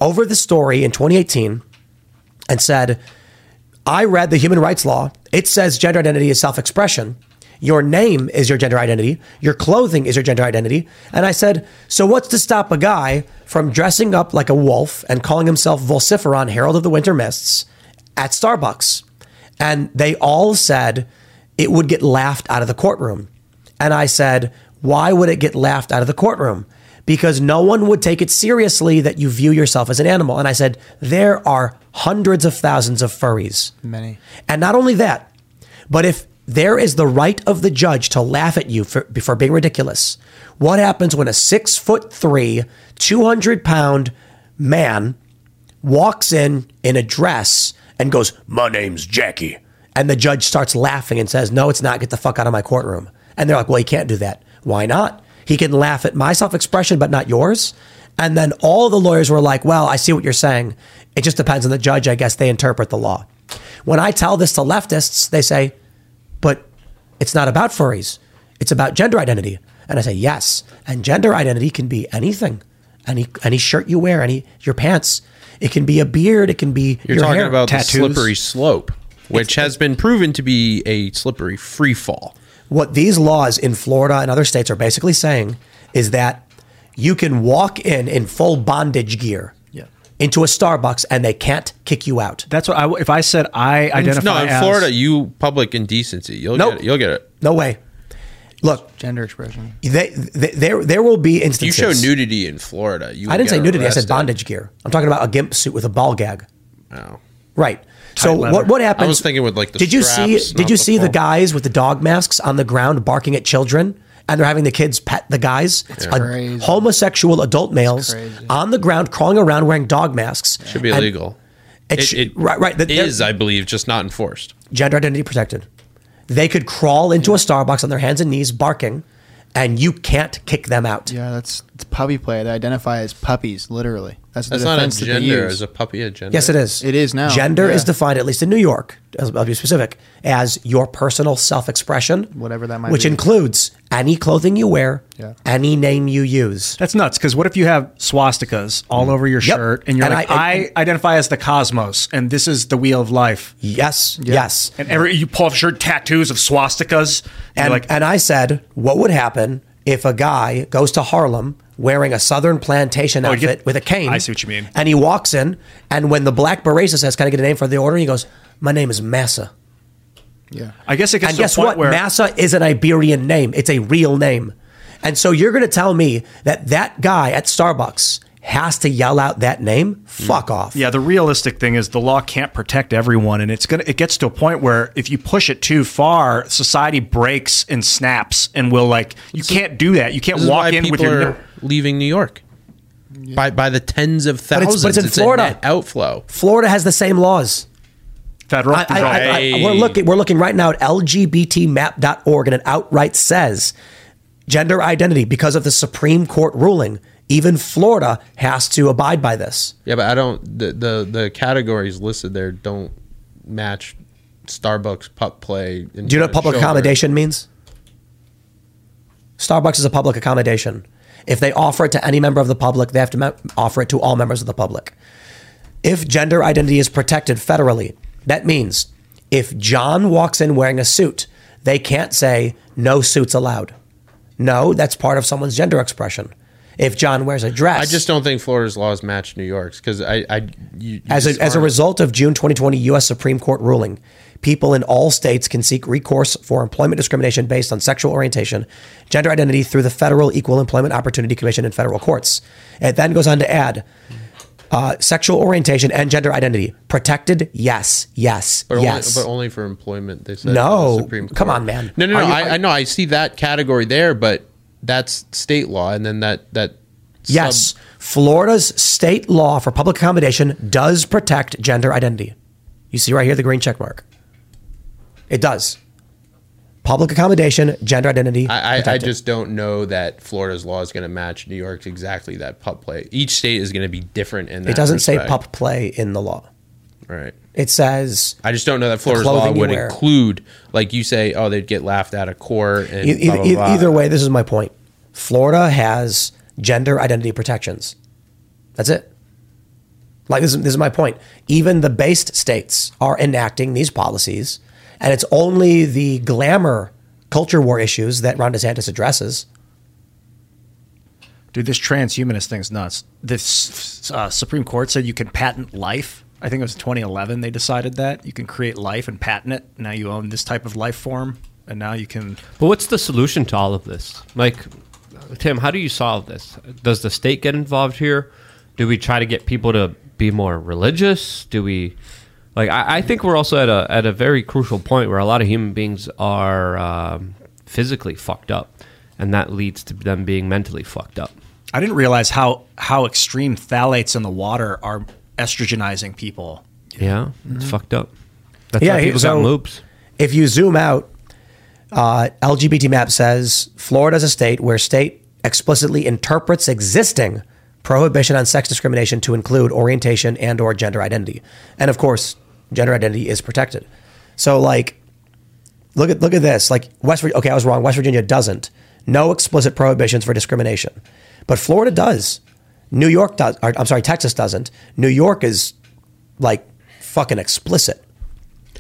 Speaker 1: over the story in 2018 and said, I read the human rights law. It says gender identity is self expression. Your name is your gender identity. Your clothing is your gender identity. And I said, so what's to stop a guy from dressing up like a wolf and calling himself Vociferon, Herald of the Winter Mists, at Starbucks? And they all said it would get laughed out of the courtroom. And I said, why would it get laughed out of the courtroom? Because no one would take it seriously that you view yourself as an animal. And I said, there are hundreds of thousands of furries.
Speaker 7: Many.
Speaker 1: And not only that, but if there is the right of the judge to laugh at you for, for being ridiculous, what happens when a six foot three, 200 pound man walks in in a dress and goes, My name's Jackie. And the judge starts laughing and says, No, it's not. Get the fuck out of my courtroom. And they're like, Well, he can't do that. Why not? He can laugh at my self expression, but not yours. And then all the lawyers were like, Well, I see what you're saying. It just depends on the judge. I guess they interpret the law. When I tell this to leftists, they say, But it's not about furries, it's about gender identity. And I say, Yes. And gender identity can be anything. Any any shirt you wear, any your pants. It can be a beard. It can be
Speaker 3: You're
Speaker 1: your
Speaker 3: talking
Speaker 1: hair.
Speaker 3: about the slippery slope, which has been proven to be a slippery free fall.
Speaker 1: What these laws in Florida and other states are basically saying is that you can walk in in full bondage gear into a Starbucks and they can't kick you out.
Speaker 4: That's what I. If I said I identify
Speaker 3: no, in
Speaker 4: as-
Speaker 3: Florida, you public indecency. You'll
Speaker 1: Nope.
Speaker 3: get it. You'll get it.
Speaker 1: No way. Look,
Speaker 7: Gender expression.
Speaker 1: they, they, there there will be
Speaker 3: If you show nudity in Florida, you.
Speaker 1: I didn't say nudity. I said bondage gear. I'm talking about a gimp suit with a ball gag.
Speaker 3: Oh.
Speaker 1: Right. So
Speaker 3: leather.
Speaker 1: what what happens?
Speaker 3: I was thinking with, like, the
Speaker 1: Did you
Speaker 3: straps,
Speaker 1: see? Did you
Speaker 3: the
Speaker 1: see the
Speaker 3: full-
Speaker 1: guys with the dog masks on the ground barking at children, and they're having the kids pet the guys? A-
Speaker 7: crazy.
Speaker 1: homosexual adult males on the ground crawling around wearing dog masks.
Speaker 3: Should be
Speaker 1: And
Speaker 3: illegal.
Speaker 1: It,
Speaker 3: It,
Speaker 1: sh-
Speaker 3: it
Speaker 1: right, right. that they're-
Speaker 3: is, I believe, just not enforced.
Speaker 1: gender identity protected. They could crawl into a Starbucks on their hands and knees barking, and you can't kick them out.
Speaker 7: Yeah, that's it's puppy play. They identify as puppies, literally. That's,
Speaker 3: That's
Speaker 7: the
Speaker 3: not a
Speaker 7: defense that they
Speaker 3: gender.
Speaker 7: use.
Speaker 3: Is a puppy a gender?
Speaker 1: Yes, it is.
Speaker 7: It is now.
Speaker 1: Gender
Speaker 7: Yeah.
Speaker 1: is defined, at least in New York, as- I'll be specific, as your personal self-expression,
Speaker 7: Whatever that might be.
Speaker 1: which
Speaker 7: be.
Speaker 1: includes any clothing you wear,
Speaker 7: Yeah.
Speaker 1: any name you use.
Speaker 4: That's nuts. Because what if you have swastikas all mm. over your
Speaker 1: Yep.
Speaker 4: shirt, and you're
Speaker 1: And
Speaker 4: like,
Speaker 1: I-
Speaker 4: I,
Speaker 1: and-
Speaker 4: identify as the cosmos, and this is the wheel of life.
Speaker 1: Yes, yes.
Speaker 4: And every you pull off shirt tattoos of swastikas, and,
Speaker 1: And,
Speaker 4: like,
Speaker 1: and I said, what would happen if a guy goes to Harlem wearing a Southern plantation
Speaker 4: Oh,
Speaker 1: outfit
Speaker 4: get-
Speaker 1: with a cane?
Speaker 4: I see what you mean.
Speaker 1: And he walks in, and when the black barista says, "Can I get a name for the order?" He goes, "My name is Massa."
Speaker 7: Yeah.
Speaker 4: I guess it gets
Speaker 1: And guess what?
Speaker 4: where
Speaker 1: Massa is an Iberian name. It's a real name. And so you're going to tell me that that guy at Starbucks has to yell out that name? Fuck mm. off.
Speaker 4: Yeah, the realistic thing is the law can't protect everyone, and it's gonna. It gets to a point where if you push it too far, society breaks and snaps, and will like you can't do that. You can't walk
Speaker 3: why
Speaker 4: in with
Speaker 3: people
Speaker 4: your.
Speaker 3: are leaving New York by by the tens of
Speaker 1: But
Speaker 3: thousands.
Speaker 1: it's, but it's in
Speaker 3: a
Speaker 1: Florida.
Speaker 3: net outflow.
Speaker 1: Florida has the same laws.
Speaker 4: Federal.
Speaker 1: I, I, I, I, we're looking. We're looking right now at LGBTmap.org, and it outright says gender identity because of the Supreme Court ruling. Even Florida has to abide by this.
Speaker 3: Yeah, but I don't. The the, the categories listed there don't match Starbucks pup play.
Speaker 1: Do you know what public accommodation means? Starbucks is a public accommodation. If they offer it to any member of the public, they have to me- offer it to all members of the public. If gender identity is protected federally, that means if John walks in wearing a suit, they can't say no suits allowed. No, that's part of someone's gender expression. If John wears a dress,
Speaker 3: I just don't think Florida's laws match New York's because I I you, you
Speaker 1: as a, as a result of June 2020 U.S. Supreme Court ruling, people in all states can seek recourse for employment discrimination based on sexual orientation, gender identity through the Federal Equal Employment Opportunity Commission in federal courts. It then goes on to add uh, sexual orientation and gender identity protected. Yes, yes,
Speaker 3: But
Speaker 1: yes.
Speaker 3: only, but only for employment. They said.
Speaker 1: No,
Speaker 3: the Supreme
Speaker 1: come on, man.
Speaker 3: No, no, no.
Speaker 1: Are you-
Speaker 3: I, I know. I see that category there, but that's state law, and then that that.
Speaker 1: yes, Florida's state law for public accommodation does protect gender identity. You see right here the green check mark. It does. Public accommodation, gender identity.
Speaker 3: I, I, I just don't know that Florida's law is going to match New York's exactly that pup play. Each state is going to be different in that.
Speaker 1: It doesn't say
Speaker 3: respect.
Speaker 1: pup play in the law.
Speaker 3: Right.
Speaker 1: It says
Speaker 3: I just don't know that
Speaker 1: the
Speaker 3: Florida's law would
Speaker 1: wear.
Speaker 3: include, like you say, oh, they'd get laughed out of court and
Speaker 1: E-
Speaker 3: blah, blah,
Speaker 1: e-
Speaker 3: blah.
Speaker 1: either way, this is my point. Florida has gender identity protections. That's it. Like this is, this is my point. Even the based states are enacting these policies, and it's only the glamour culture war issues that Ron DeSantis addresses.
Speaker 4: Dude, this transhumanist thing's nuts. This uh, Supreme Court said you can patent life. I think it was 2011 they decided that. You can create life and patent it. Now you own this type of life form, and now you can.
Speaker 2: But what's the solution to all of this? Like, Tim, how do you solve this? Does the state get involved here? Do we try to get people to be more religious? Do we, like, I, I think we're also at a at a very crucial point where a lot of human beings are um, physically fucked up, and that leads to them being mentally fucked up.
Speaker 4: I didn't realize how how extreme phthalates in the water are estrogenizing people.
Speaker 2: Yeah, it's fucked up. That's
Speaker 1: yeah,
Speaker 2: why people
Speaker 1: so
Speaker 2: got moobs.
Speaker 1: If you zoom out, uh, LGBT map says Florida is a state where state explicitly interprets existing prohibition on sex discrimination to include orientation and or gender identity, and of course, gender identity is protected. So, like, look at look at this. Like West Virginia. Okay, I was wrong. West Virginia doesn't. No explicit prohibitions for discrimination, but Florida does. New York does. Or, I'm sorry, Texas doesn't. New York is like fucking explicit.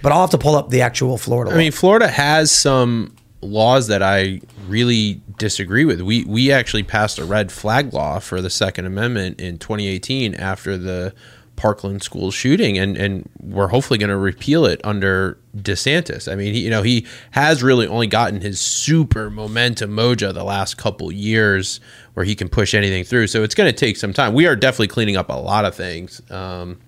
Speaker 1: But I'll have to pull up the actual Florida.
Speaker 3: I mean, Florida has some laws that I really disagree with. We we actually passed a red flag law for the Second Amendment in 2018 after the Parkland school shooting, and and we're hopefully going to repeal it under DeSantis. I mean, he, you know, he has really only gotten his super momentum mojo the last couple years, where he can push anything through. So it's going to take some time. We are definitely cleaning up a lot of things. Um,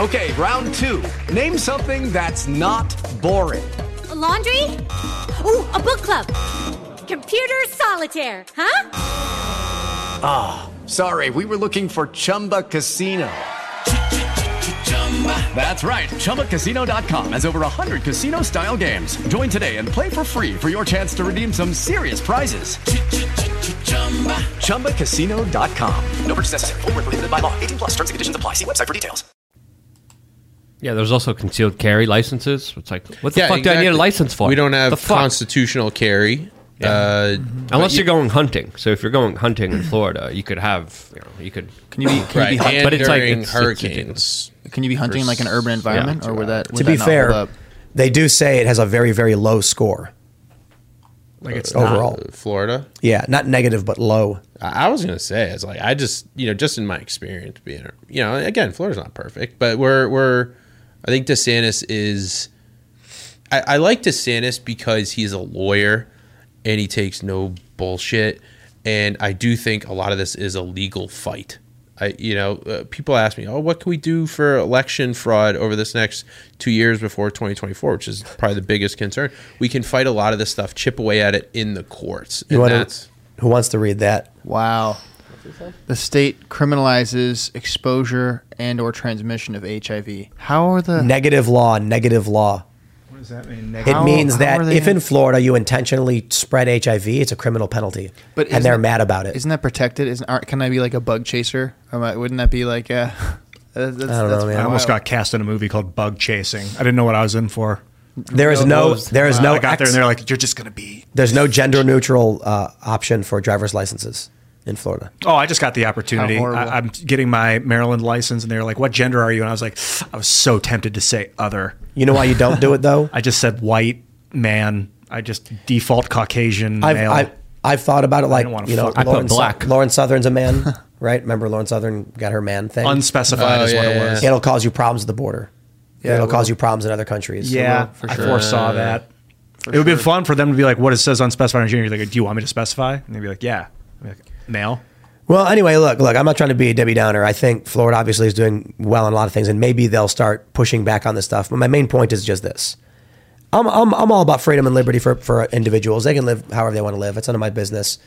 Speaker 10: Okay, round two. Name something that's not boring.
Speaker 11: A laundry? Ooh, a book club. Computer solitaire, huh?
Speaker 10: Ah, sorry, we were looking for Chumba Casino. That's right. ChumbaCasino.com has over 100 casino style games. Join today and play for free for your chance to redeem some serious prizes. ChumbaCasino.com.
Speaker 6: No purchase necessary. Void where prohibited by law. 18 plus terms and conditions apply. See website for details.
Speaker 2: Yeah, there's also concealed carry licenses. It's like, what the
Speaker 3: Yeah,
Speaker 2: fuck do I need a license for?
Speaker 3: We don't have constitutional carry. Uh, but
Speaker 2: Unless
Speaker 3: you-
Speaker 2: you're going hunting. So if you're going hunting in Florida, you could have, you know, you could.
Speaker 7: Can you be, can
Speaker 3: Right,
Speaker 7: you be,
Speaker 3: and
Speaker 2: but it's like
Speaker 3: during
Speaker 2: it's- it's
Speaker 3: hurricanes.
Speaker 7: can you be hunting in like an urban environment, or would that? Would
Speaker 1: to
Speaker 7: that
Speaker 1: be
Speaker 7: not
Speaker 1: fair,
Speaker 7: hold up?
Speaker 1: they do say it has a very very low score.
Speaker 4: Like it's
Speaker 1: overall.
Speaker 3: Uh, Florida.
Speaker 1: Yeah, not negative but low.
Speaker 3: I I was gonna say it's like I just you know just in my experience being you know again Florida's not perfect but we're we're I think DeSantis is I, I like DeSantis because he's a lawyer and he takes no bullshit and I do think a lot of this is a legal fight. I you know uh, people ask me oh what can we do for election fraud over this next two years before 2024 which is probably the biggest concern we can fight a lot of this stuff chip away at it in the courts
Speaker 1: You
Speaker 3: and
Speaker 1: wanna-
Speaker 3: that's
Speaker 1: who wants to read that?
Speaker 7: Wow. The state criminalizes exposure and or transmission of HIV. How are the
Speaker 1: Negative law, negative law.
Speaker 4: What does that mean?
Speaker 1: It
Speaker 7: How-
Speaker 1: means
Speaker 7: how
Speaker 1: that
Speaker 7: are they-
Speaker 1: if in Florida you intentionally spread HIV, it's a criminal penalty.
Speaker 7: But
Speaker 1: and they're
Speaker 7: that-
Speaker 1: mad about it.
Speaker 7: Isn't that protected? Isn't aren't, can I be like a bug chaser? Am I- wouldn't that be like a? That's,
Speaker 1: I don't know, man.
Speaker 4: I almost got cast in a movie called Bug Chasing. I didn't know what I was in for.
Speaker 1: There is no, there is no,
Speaker 4: I got there
Speaker 1: ex-
Speaker 4: and they're like, you're just gonna be.
Speaker 1: there's no gender neutral uh, option for driver's licenses in Florida.
Speaker 4: Oh, I just got the opportunity. I, I'm getting my Maryland license, and they were like, "What gender are you?" And I was like, I was so tempted to say other.
Speaker 1: You know why you don't do it though?
Speaker 4: I just said white man. I just default Caucasian
Speaker 1: I've,
Speaker 4: male.
Speaker 1: I've, I've thought about it like,
Speaker 4: don't wanna
Speaker 1: you know,
Speaker 4: I
Speaker 2: put
Speaker 1: Lauren, Sou-
Speaker 2: black.
Speaker 1: Lauren Southern's a man, right? Remember Lauren Southern got her man thing?
Speaker 4: Unspecified
Speaker 3: Oh,
Speaker 4: is what
Speaker 3: yeah,
Speaker 4: it
Speaker 3: yeah,
Speaker 4: was.
Speaker 1: It'll cause you problems at the border.
Speaker 7: Yeah,
Speaker 1: It'll
Speaker 7: it
Speaker 1: cause you problems in other countries.
Speaker 4: Yeah,
Speaker 7: for sure.
Speaker 4: I foresaw that. it would be fun for them to be like, "What it says unspecified on You're like, "Do you want me to specify?" And they'd be like, "Yeah." I'd be like, Male.
Speaker 1: Well, anyway, look, look. I'm not trying to be a Debbie Downer. I think Florida obviously is doing well in a lot of things, and maybe they'll start pushing back on this stuff. But my main point is just this: I'm I'm, I'm all about freedom and liberty for for individuals. They can live however they want to live. It's none of my business.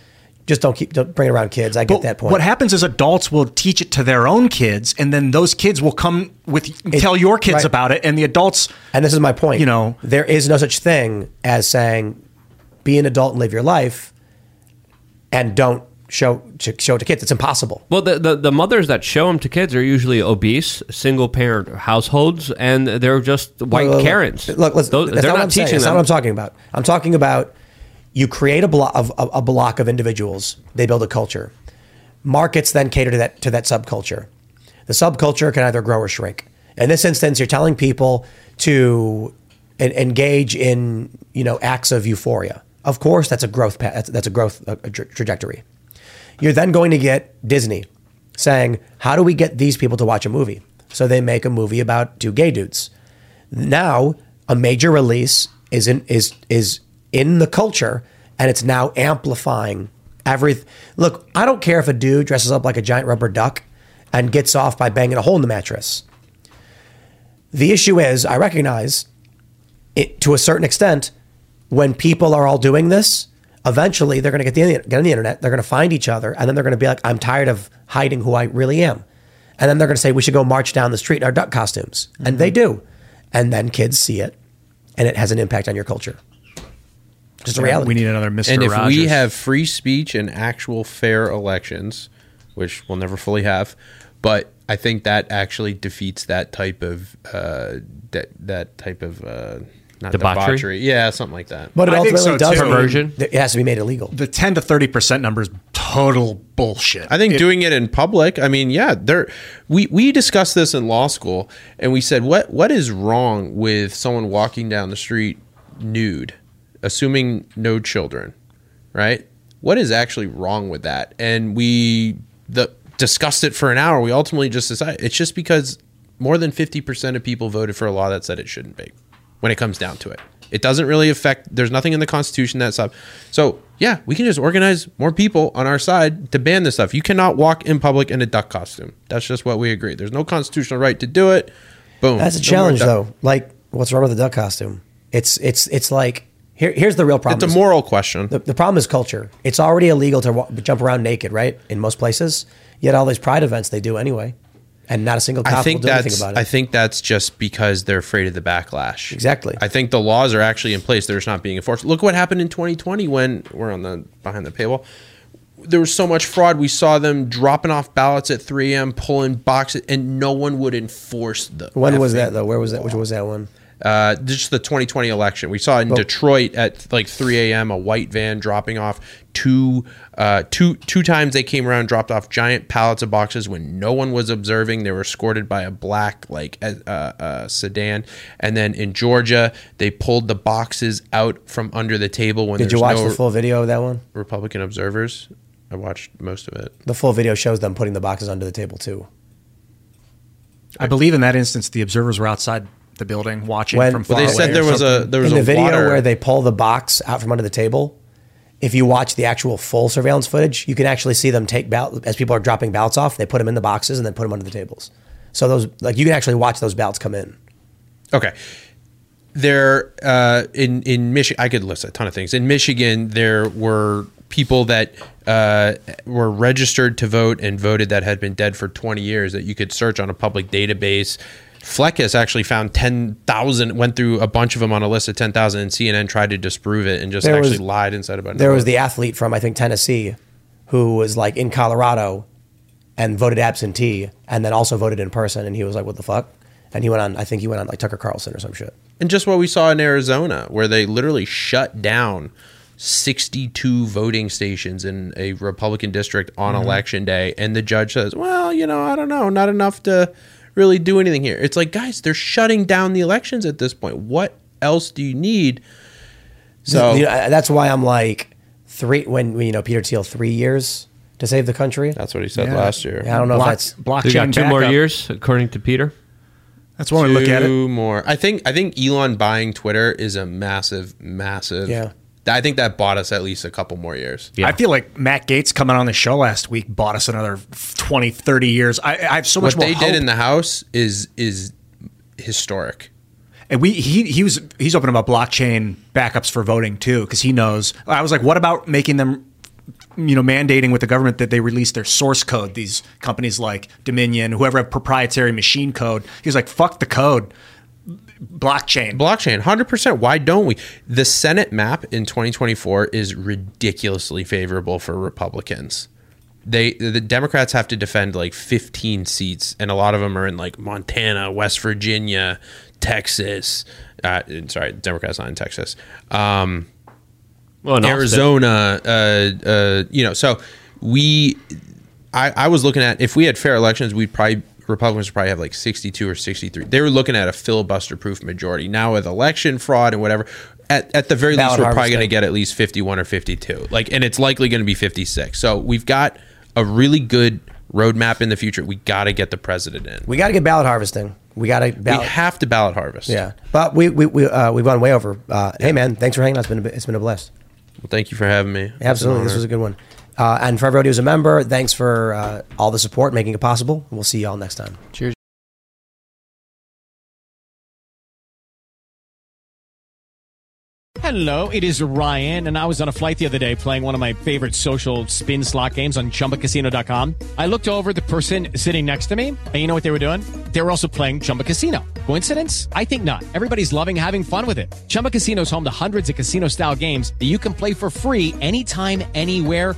Speaker 1: Just don't keep don't bring it around kids. I get
Speaker 4: But
Speaker 1: that point.
Speaker 4: What happens is adults will teach it to their own kids, and then those kids will come with tell your kids
Speaker 1: right.
Speaker 4: about it, and the adults.
Speaker 1: And this is my point.
Speaker 4: You know,
Speaker 1: there is no such thing as saying, be an adult and live your life, and don't show to, show to kids. It's impossible.
Speaker 2: Well, the, the the mothers that show them to kids are usually obese, single parent households, and they're just white
Speaker 1: Look, look,
Speaker 2: Karens.
Speaker 1: Look, listen,
Speaker 2: Those-
Speaker 1: that's
Speaker 2: they're
Speaker 1: not, what
Speaker 2: not
Speaker 1: I'm saying.
Speaker 2: teaching
Speaker 1: That's not what I'm talking about. I'm talking about you create a block of a, a block of individuals. They build a culture. Markets then cater to that to that subculture. The subculture can either grow or shrink. In this instance, you're telling people to en- engage in you know acts of euphoria. Of course, that's a growth path. That's, that's a growth uh, tra- trajectory. You're then going to get Disney saying, "How do we get these people to watch a movie?" So they make a movie about two gay dudes. Now, a major release is in is is in the culture, and it's now amplifying every. Look, I don't care if a dude dresses up like a giant rubber duck and gets off by banging a hole in the mattress. The issue is, I recognize it to a certain extent when people are all doing this. Eventually, they're going to get, the, get on the internet. They're going to find each other, and then they're going to be like, "I'm tired of hiding who I really am." And then they're going to say, "We should go march down the street in our duck costumes," and they do. And then kids see it, and it has an impact on your culture. Just a reality.
Speaker 4: We need another Mr.
Speaker 3: And if
Speaker 4: Rogers.
Speaker 3: we have free speech and actual fair elections, which we'll never fully have, but I think that actually defeats that type of uh, that that type of uh, not
Speaker 2: Debauchery?
Speaker 3: debauchery. Yeah, something like that.
Speaker 1: But it
Speaker 4: I think
Speaker 1: ultimately
Speaker 4: so,
Speaker 1: does
Speaker 2: Perversion?
Speaker 1: It has to be made illegal.
Speaker 4: the 10 to 30% number is total bullshit.
Speaker 3: I think
Speaker 4: It-
Speaker 3: doing it in public. I mean, yeah, there. We we discussed this in law school, and we said what what is wrong with someone walking down the street nude, assuming no children, right? What is actually wrong with that? And we the discussed it for an hour. We ultimately just decided it's just because more than fifty percent of people voted for a law that said it shouldn't be. When it comes down to it, it doesn't really affect. There's nothing in the Constitution that stuff. So yeah, we can just organize more people on our side to ban this stuff. You cannot walk in public in a duck costume. That's just what we agree. There's no constitutional right to do it. Boom.
Speaker 1: That's a
Speaker 3: No
Speaker 1: challenge, though. Like, what's wrong with the duck costume? It's it's it's like here. Here's the real problem.
Speaker 3: It's a moral question.
Speaker 1: The, the problem is culture. It's already illegal to jump around naked, right? In most places. Yet all these pride events they do anyway, and not a single cop
Speaker 3: I think
Speaker 1: will do anything about it.
Speaker 3: I think that's just because they're afraid of the backlash.
Speaker 1: Exactly.
Speaker 3: I think the laws are actually in place. They're just not being enforced. Look what happened in 2020 when we're on the behind the paywall. There was so much fraud. We saw them dropping off ballots at 3 a.m., pulling boxes, and no one would enforce the.
Speaker 1: when was that though? Where was that? Which was that one?
Speaker 3: Uh, just the 2020 election. We saw in
Speaker 1: Well-
Speaker 3: Detroit at like 3 a.m. a white van dropping off two, uh, two, two times. They came around, dropped off giant pallets of boxes when no one was observing. They were escorted by a black like uh, uh, sedan. And then in Georgia, they pulled the boxes out from under the table when
Speaker 1: Did you
Speaker 3: there's
Speaker 1: watch
Speaker 3: no
Speaker 1: the full video of that one?
Speaker 3: Republican observers. I watched most of it.
Speaker 1: The full video shows them putting the boxes under the table too.
Speaker 4: I believe in that instance, the observers were outside the building watching
Speaker 1: When
Speaker 4: from
Speaker 3: Well, they
Speaker 4: away
Speaker 3: said there was a there was
Speaker 1: in the
Speaker 3: a
Speaker 1: video
Speaker 3: water-
Speaker 1: where they pull the box out from under the table. If you watch the actual full surveillance footage, you can actually see them take ballot as people are dropping ballots off. They put them in the boxes and then put them under the tables. So those like you can actually watch those ballots come in.
Speaker 3: Okay. There uh, in in Michigan, I could list a ton of things. In Michigan, there were people that uh, were registered to vote and voted that had been dead for 20 years that you could search on a public database. Fleckus actually found 10,000, went through a bunch of them on a list of 10,000, and CNN tried to disprove it and just
Speaker 1: There
Speaker 3: actually
Speaker 1: was-
Speaker 3: lied and said about it.
Speaker 1: There was the athlete from I think Tennessee who was like in Colorado and voted absentee and then also voted in person and he was like, What the fuck? And he went on I think he went on like Tucker Carlson or some shit.
Speaker 3: And just what we saw in Arizona, where they literally shut down 62 voting stations in a Republican district on
Speaker 1: Mhm.
Speaker 3: election day. And the judge says, well, you know, I don't know, not enough to really do anything here. It's like, guys, they're shutting down the elections at this point. What else do you need? So,
Speaker 1: You know, that's why I'm like three when you know Peter Thiel three years to save the country.
Speaker 3: That's what he said
Speaker 4: Yeah.
Speaker 3: last year.
Speaker 1: Yeah, I don't know
Speaker 4: Block-
Speaker 1: if that's
Speaker 4: blockchain
Speaker 2: They got two more years, according to Peter.
Speaker 4: That's one way to look at it.
Speaker 3: Two more. I think I think Elon buying Twitter is a massive, massive.
Speaker 1: Yeah.
Speaker 3: I think that bought us at least a couple more years.
Speaker 4: I feel like Matt Gaetz coming on the show last week bought us another 20, 30 years. I, I have so much
Speaker 3: what
Speaker 4: more
Speaker 3: they did in the House is is historic.
Speaker 4: And we he he was he's open about blockchain backups for voting too because he knows. I was like, what about making them, you know, mandating with the government that they release their source code? These companies like Dominion, whoever have proprietary machine code. he's like, fuck the code, blockchain.
Speaker 3: Blockchain, hundred percent. Why don't we? The Senate map in 2024 is ridiculously favorable for Republicans. They the Democrats have to defend like 15 seats, and a lot of them are in like Montana, West Virginia, Texas. Uh, sorry, Democrats not in Texas. Um,
Speaker 2: Well.
Speaker 3: Arizona, uh, uh, you know, so we, I, I was looking at if we had fair elections, we'd probably Republicans probably have like 62 or 63. They were looking at a filibuster-proof majority. Now with election fraud and whatever, at, at the very
Speaker 1: Ballot
Speaker 3: least, we're probably going to get at least 51 or 52. Like, and it's likely going to be 56. So we've got a really good roadmap in the future. We got to get the president in.
Speaker 1: We got to get ballot harvesting. We got to
Speaker 3: We have to ballot harvest.
Speaker 1: yeah, but we we we uh, we've gone way over. Uh, Hey man, thanks for hanging out. It's been a, it's been a blast.
Speaker 3: Well, thank you for having me.
Speaker 1: Absolutely, this was a good one. Uh, and for everybody who's a member, thanks for uh, all the support, making it possible. We'll see you all next time.
Speaker 7: Cheers.
Speaker 5: Hello, it is Ryan, and I was on a flight the other day playing one of my favorite social spin slot games on chumbacasino.com. I looked over the person sitting next to me, and you know what they were doing? They were also playing Chumba Casino. Coincidence? I think not. Everybody's loving having fun with it. Chumba Casino is home to hundreds of casino style games that you can play for free anytime, anywhere,